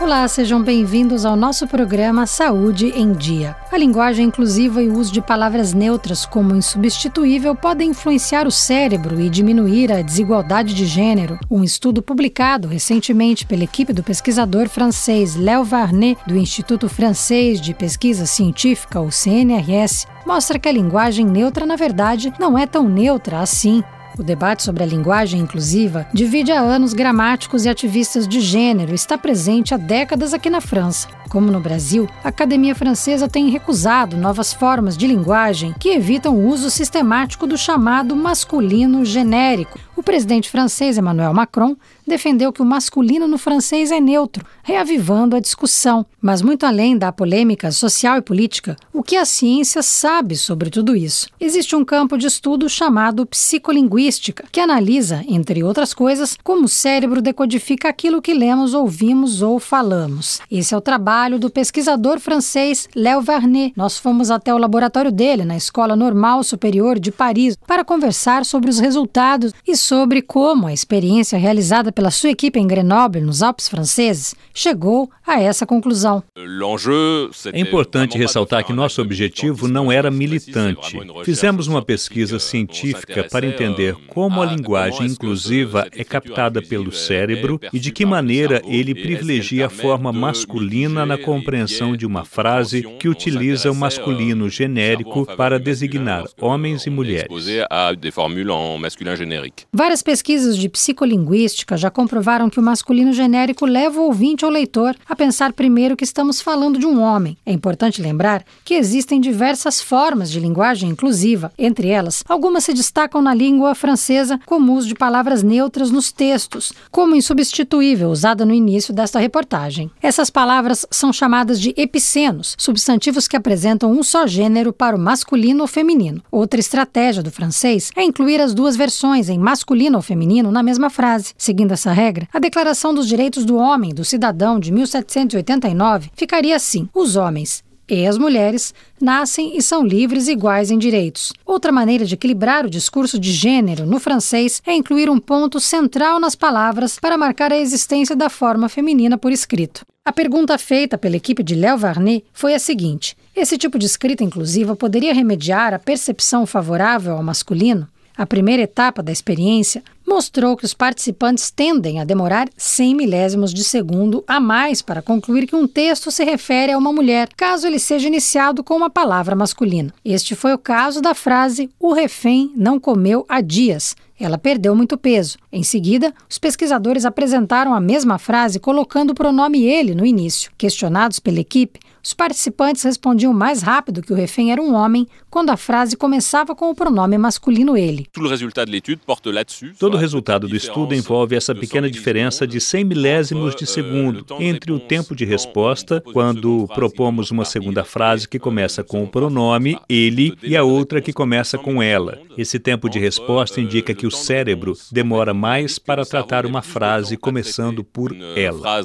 Olá, sejam bem-vindos ao nosso programa Saúde em Dia. A linguagem inclusiva e o uso de palavras neutras como insubstituível podem influenciar o cérebro e diminuir a desigualdade de gênero. Um estudo publicado recentemente pela equipe do pesquisador francês Léo Varnet, do Instituto Francês de Pesquisa Científica, o CNRS, mostra que a linguagem neutra, na verdade, não é tão neutra assim. O debate sobre a linguagem inclusiva divide há anos gramáticos e ativistas de gênero e está presente há décadas aqui na França. Como no Brasil, a Academia Francesa tem recusado novas formas de linguagem que evitam o uso sistemático do chamado masculino genérico. O presidente francês Emmanuel Macron defendeu que o masculino no francês é neutro, reavivando a discussão. Mas, muito além da polêmica social e política, o que a ciência sabe sobre tudo isso? Existe um campo de estudo chamado psicolinguística, que analisa, entre outras coisas, como o cérebro decodifica aquilo que lemos, ouvimos ou falamos. Esse é o trabalho do pesquisador francês Léo Varnet. Nós fomos até o laboratório dele, na Escola Normal Superior de Paris, para conversar sobre os resultados e sobre como a experiência realizada pela sua equipe em Grenoble, nos Alpes franceses, chegou a essa conclusão. É importante ressaltar que nosso objetivo não era militante. Fizemos uma pesquisa científica para entender como a linguagem inclusiva é captada pelo cérebro e de que maneira ele privilegia a forma masculina na compreensão de uma frase que utiliza o masculino genérico para designar homens e mulheres. Várias pesquisas de psicolinguística já comprovaram que o masculino genérico leva o ouvinte ou leitor a pensar primeiro que estamos falando de um homem. É importante lembrar que existem diversas formas de linguagem inclusiva. Entre elas, algumas se destacam na língua francesa como uso de palavras neutras nos textos, como insubstituível, usada no início desta reportagem. Essas palavras são chamadas de epicenos, substantivos que apresentam um só gênero para o masculino ou feminino. Outra estratégia do francês é incluir as duas versões em masculino masculino ou feminino na mesma frase. Seguindo essa regra, a Declaração dos Direitos do Homem do Cidadão de 1789 ficaria assim: os homens e as mulheres nascem e são livres e iguais em direitos. Outra maneira de equilibrar o discurso de gênero no francês é incluir um ponto central nas palavras para marcar a existência da forma feminina por escrito. A pergunta feita pela equipe de Léo Varnet foi a seguinte: esse tipo de escrita inclusiva poderia remediar a percepção favorável ao masculino? A primeira etapa da experiência mostrou que os participantes tendem a demorar 100 milésimos de segundo a mais para concluir que um texto se refere a uma mulher, caso ele seja iniciado com uma palavra masculina. Este foi o caso da frase O refém não comeu há dias. Ela perdeu muito peso. Em seguida, os pesquisadores apresentaram a mesma frase colocando o pronome ele no início. Questionados pela equipe, os participantes respondiam mais rápido que o refém era um homem quando a frase começava com o pronome masculino ele. Todo o resultado do estudo envolve essa pequena diferença de 100 milésimos de segundo entre o tempo de resposta, quando propomos uma segunda frase que começa com o pronome ele e a outra que começa com ela. Esse tempo de resposta indica que o cérebro demora mais para tratar uma frase começando por ela.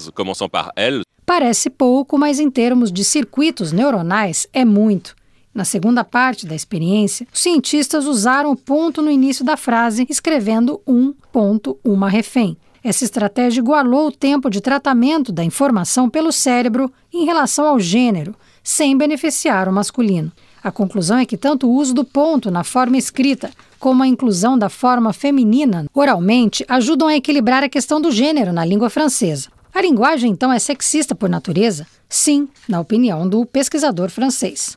Parece pouco, mas em termos de circuitos neuronais é muito. Na segunda parte da experiência, os cientistas usaram o ponto no início da frase, escrevendo um ponto uma refém. Essa estratégia igualou o tempo de tratamento da informação pelo cérebro em relação ao gênero, sem beneficiar o masculino. A conclusão é que tanto o uso do ponto na forma escrita como a inclusão da forma feminina oralmente ajudam a equilibrar a questão do gênero na língua francesa. A linguagem, então, é sexista por natureza? Sim, na opinião do pesquisador francês.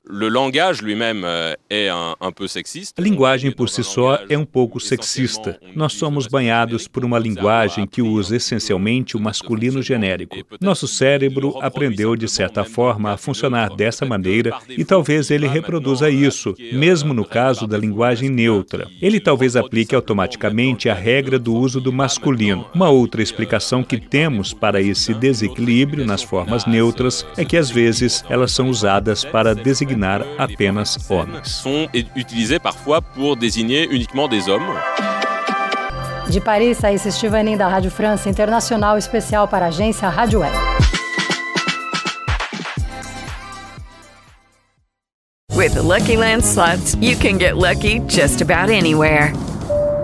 Euh, a linguagem por si só é um pouco sexista. Nós somos banhados por uma linguagem que usa essencialmente o masculino genérico. Nosso cérebro aprendeu, de certa forma, a funcionar dessa maneira e talvez ele reproduza isso, mesmo no caso da linguagem neutra. Ele talvez aplique automaticamente a regra do uso do masculino. Uma outra explicação que temos para esse desequilíbrio nas formas neutras é que às vezes elas são usadas para designar apenas homens. De Paris, Thaís Estivanin da Rádio França Internacional Especial para a agência Rádio Web. With the Lucky Land slots, you can get lucky just about anywhere.